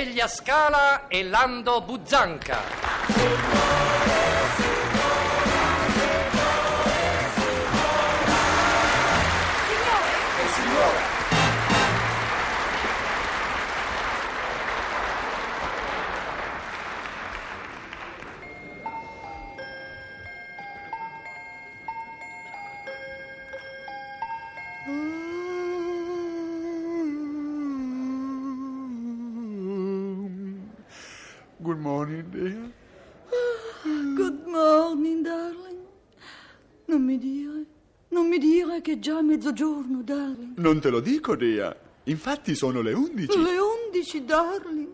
Delia Scala e Lando Buzzanca. Good morning, dear. Good morning, darling. Non mi dire, non mi dire che è già mezzogiorno, darling. Non te lo dico, Dea. Infatti sono le undici. Le undici, darling.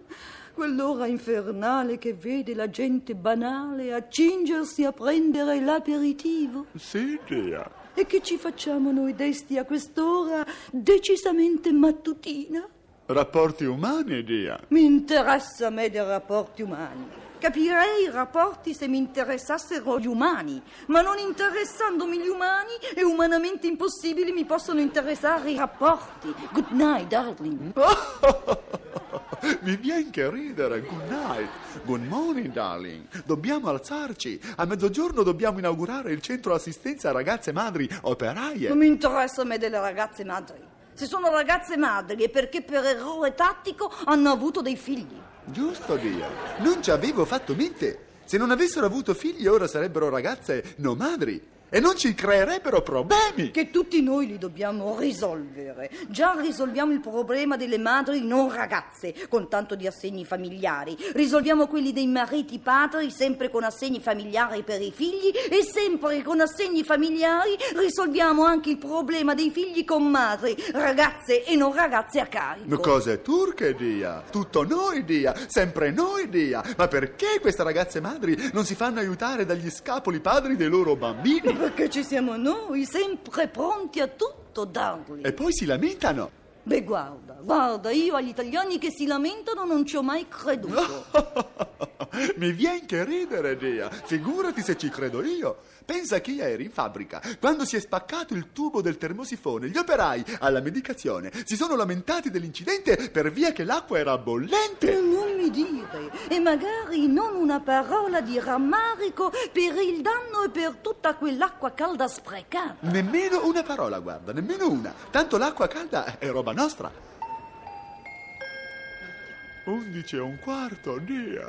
Quell'ora infernale che vede la gente banale accingersi a prendere l'aperitivo. Sì, Dea. E che ci facciamo noi desti a quest'ora decisamente mattutina? Rapporti umani, Dea. Mi interessa a me dei rapporti umani. Capirei i rapporti se mi interessassero gli umani, ma non interessandomi gli umani e umanamente impossibili mi possono interessare i rapporti. Good night, darling. Mi viene che ridere. Good night. Good morning, darling. Dobbiamo alzarci. A mezzogiorno dobbiamo inaugurare il centro assistenza a ragazze madri operaie. Non mi interessa a me delle ragazze madri. Se sono ragazze madri è perché per errore tattico hanno avuto dei figli. Giusto, Dio. Non ci avevo fatto mente. Se non avessero avuto figli ora sarebbero ragazze non madri e non ci creerebbero problemi. Che tutti noi li dobbiamo risolvere. Già risolviamo il problema delle madri non ragazze, con tanto di assegni familiari. Risolviamo quelli dei mariti padri, sempre con assegni familiari per i figli. E sempre con assegni familiari risolviamo anche il problema dei figli con madri, ragazze e non ragazze a carico. Cose turche, Dia. Tutto noi, Dia. Sempre noi, Dia. Ma perché queste ragazze madri non si fanno aiutare dagli scapoli padri dei loro bambini? Perché ci siamo noi, sempre pronti a tutto, darling. E poi si lamentano. Beh, guarda, guarda, io agli italiani che si lamentano non ci ho mai creduto. Mi viene che ridere, Dea. Figurati se ci credo io. Pensa che ieri in fabbrica, quando si è spaccato il tubo del termosifone, gli operai alla medicazione si sono lamentati dell'incidente per via che l'acqua era bollente. Non mi dire, e magari non una parola di rammarico per il danno e per tutta quell'acqua calda sprecata. Nemmeno una parola, guarda, nemmeno una. Tanto l'acqua calda è roba nostra. Undici e un quarto, Dea.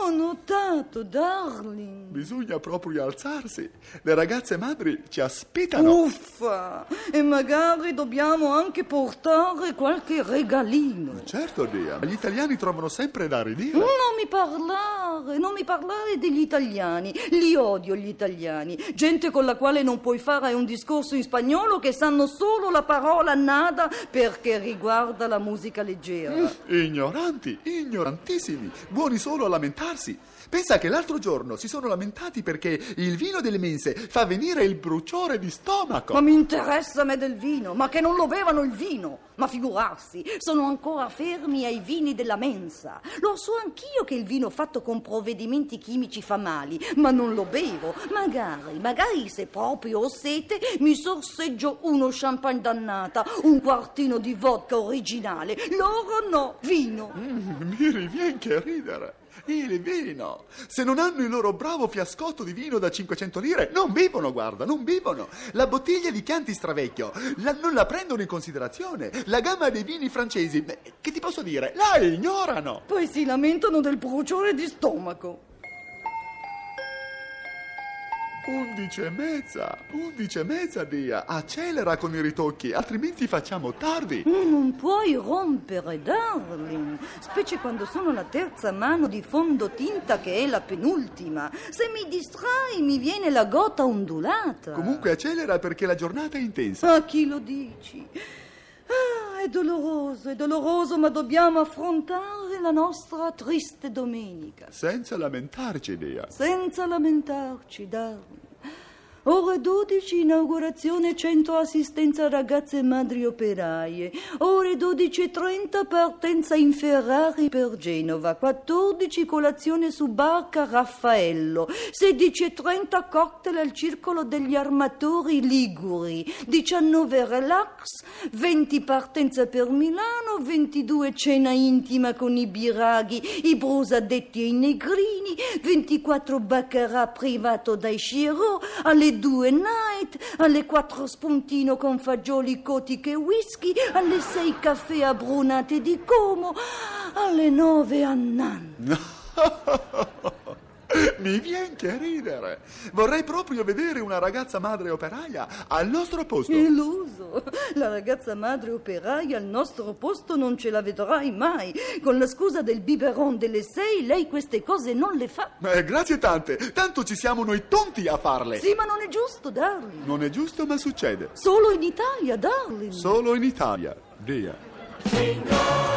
Ho notato, darling. Bisogna proprio alzarsi. Le ragazze madri ci aspettano. Uffa! E magari dobbiamo anche portare qualche regalino. Certo, Dea. Gli italiani trovano sempre da ridire. Non mi parlare, non mi parlare degli italiani. Li odio gli italiani. Gente con la quale non puoi fare un discorso in spagnolo che sanno solo la parola nada perché riguarda la musica leggera. Ignoranti, ignorantissimi, buoni solo a lamentarsi. Pensa che l'altro giorno si sono lamentati perché il vino delle mense fa venire il bruciore di stomaco. Ma mi interessa a me del vino, ma che non lo bevano il vino. Ma figurarsi, sono ancora fermi ai vini della mensa. Lo so anch'io che il vino fatto con provvedimenti chimici fa male, ma non lo bevo. Magari, magari se proprio ho sete, mi sorseggio uno champagne dannata, un quartino di vodka originale. Loro no, vino. Mm, mi riviene che ridere. Il vino. Se non hanno il loro bravo fiascotto di vino da 500 lire, non bevono, guarda, non bevono. La bottiglia di Chianti Stravecchio la- non la prendono in considerazione. La gamma dei vini francesi, beh, che ti posso dire, la ignorano. Poi si lamentano del bruciore di stomaco. Undici e mezza, undici e mezza, Dia. Accelera con i ritocchi, altrimenti facciamo tardi. Non puoi rompere, darling, specie quando sono la terza mano di fondotinta che è la penultima. Se mi distrai mi viene la gota ondulata. Comunque accelera perché la giornata è intensa. A chi lo dici? Ah, è doloroso, è doloroso, ma dobbiamo affrontare la nostra triste domenica. Senza lamentarci, Dia. Senza lamentarci, darling. Ore 12 inaugurazione centro assistenza ragazze e madri operaie. Ore 12.30 partenza in Ferrari per Genova. 14 colazione su barca Raffaello. 16.30 cocktail al circolo degli armatori Liguri. 19 relax. 20 partenza per Milano. 22 cena intima con i biraghi, i brusadetti e i negrini. 24 baccarat privato dai Chiro. Alle due night, alle quattro spuntino con fagioli cotiche e whisky, alle sei caffè abbronate di Como, alle nove annan. Mi viene che ridere. Vorrei proprio vedere una ragazza madre operaia al nostro posto. Illuso. La ragazza madre operaia al nostro posto non ce la vedrai mai. Con la scusa del biberon delle sei, lei queste cose non le fa. Eh, grazie tante. Tanto ci siamo noi tonti a farle. Sì, ma non è giusto, darling. Non è giusto, ma succede. Solo in Italia, darling. Solo in Italia. Via. Signor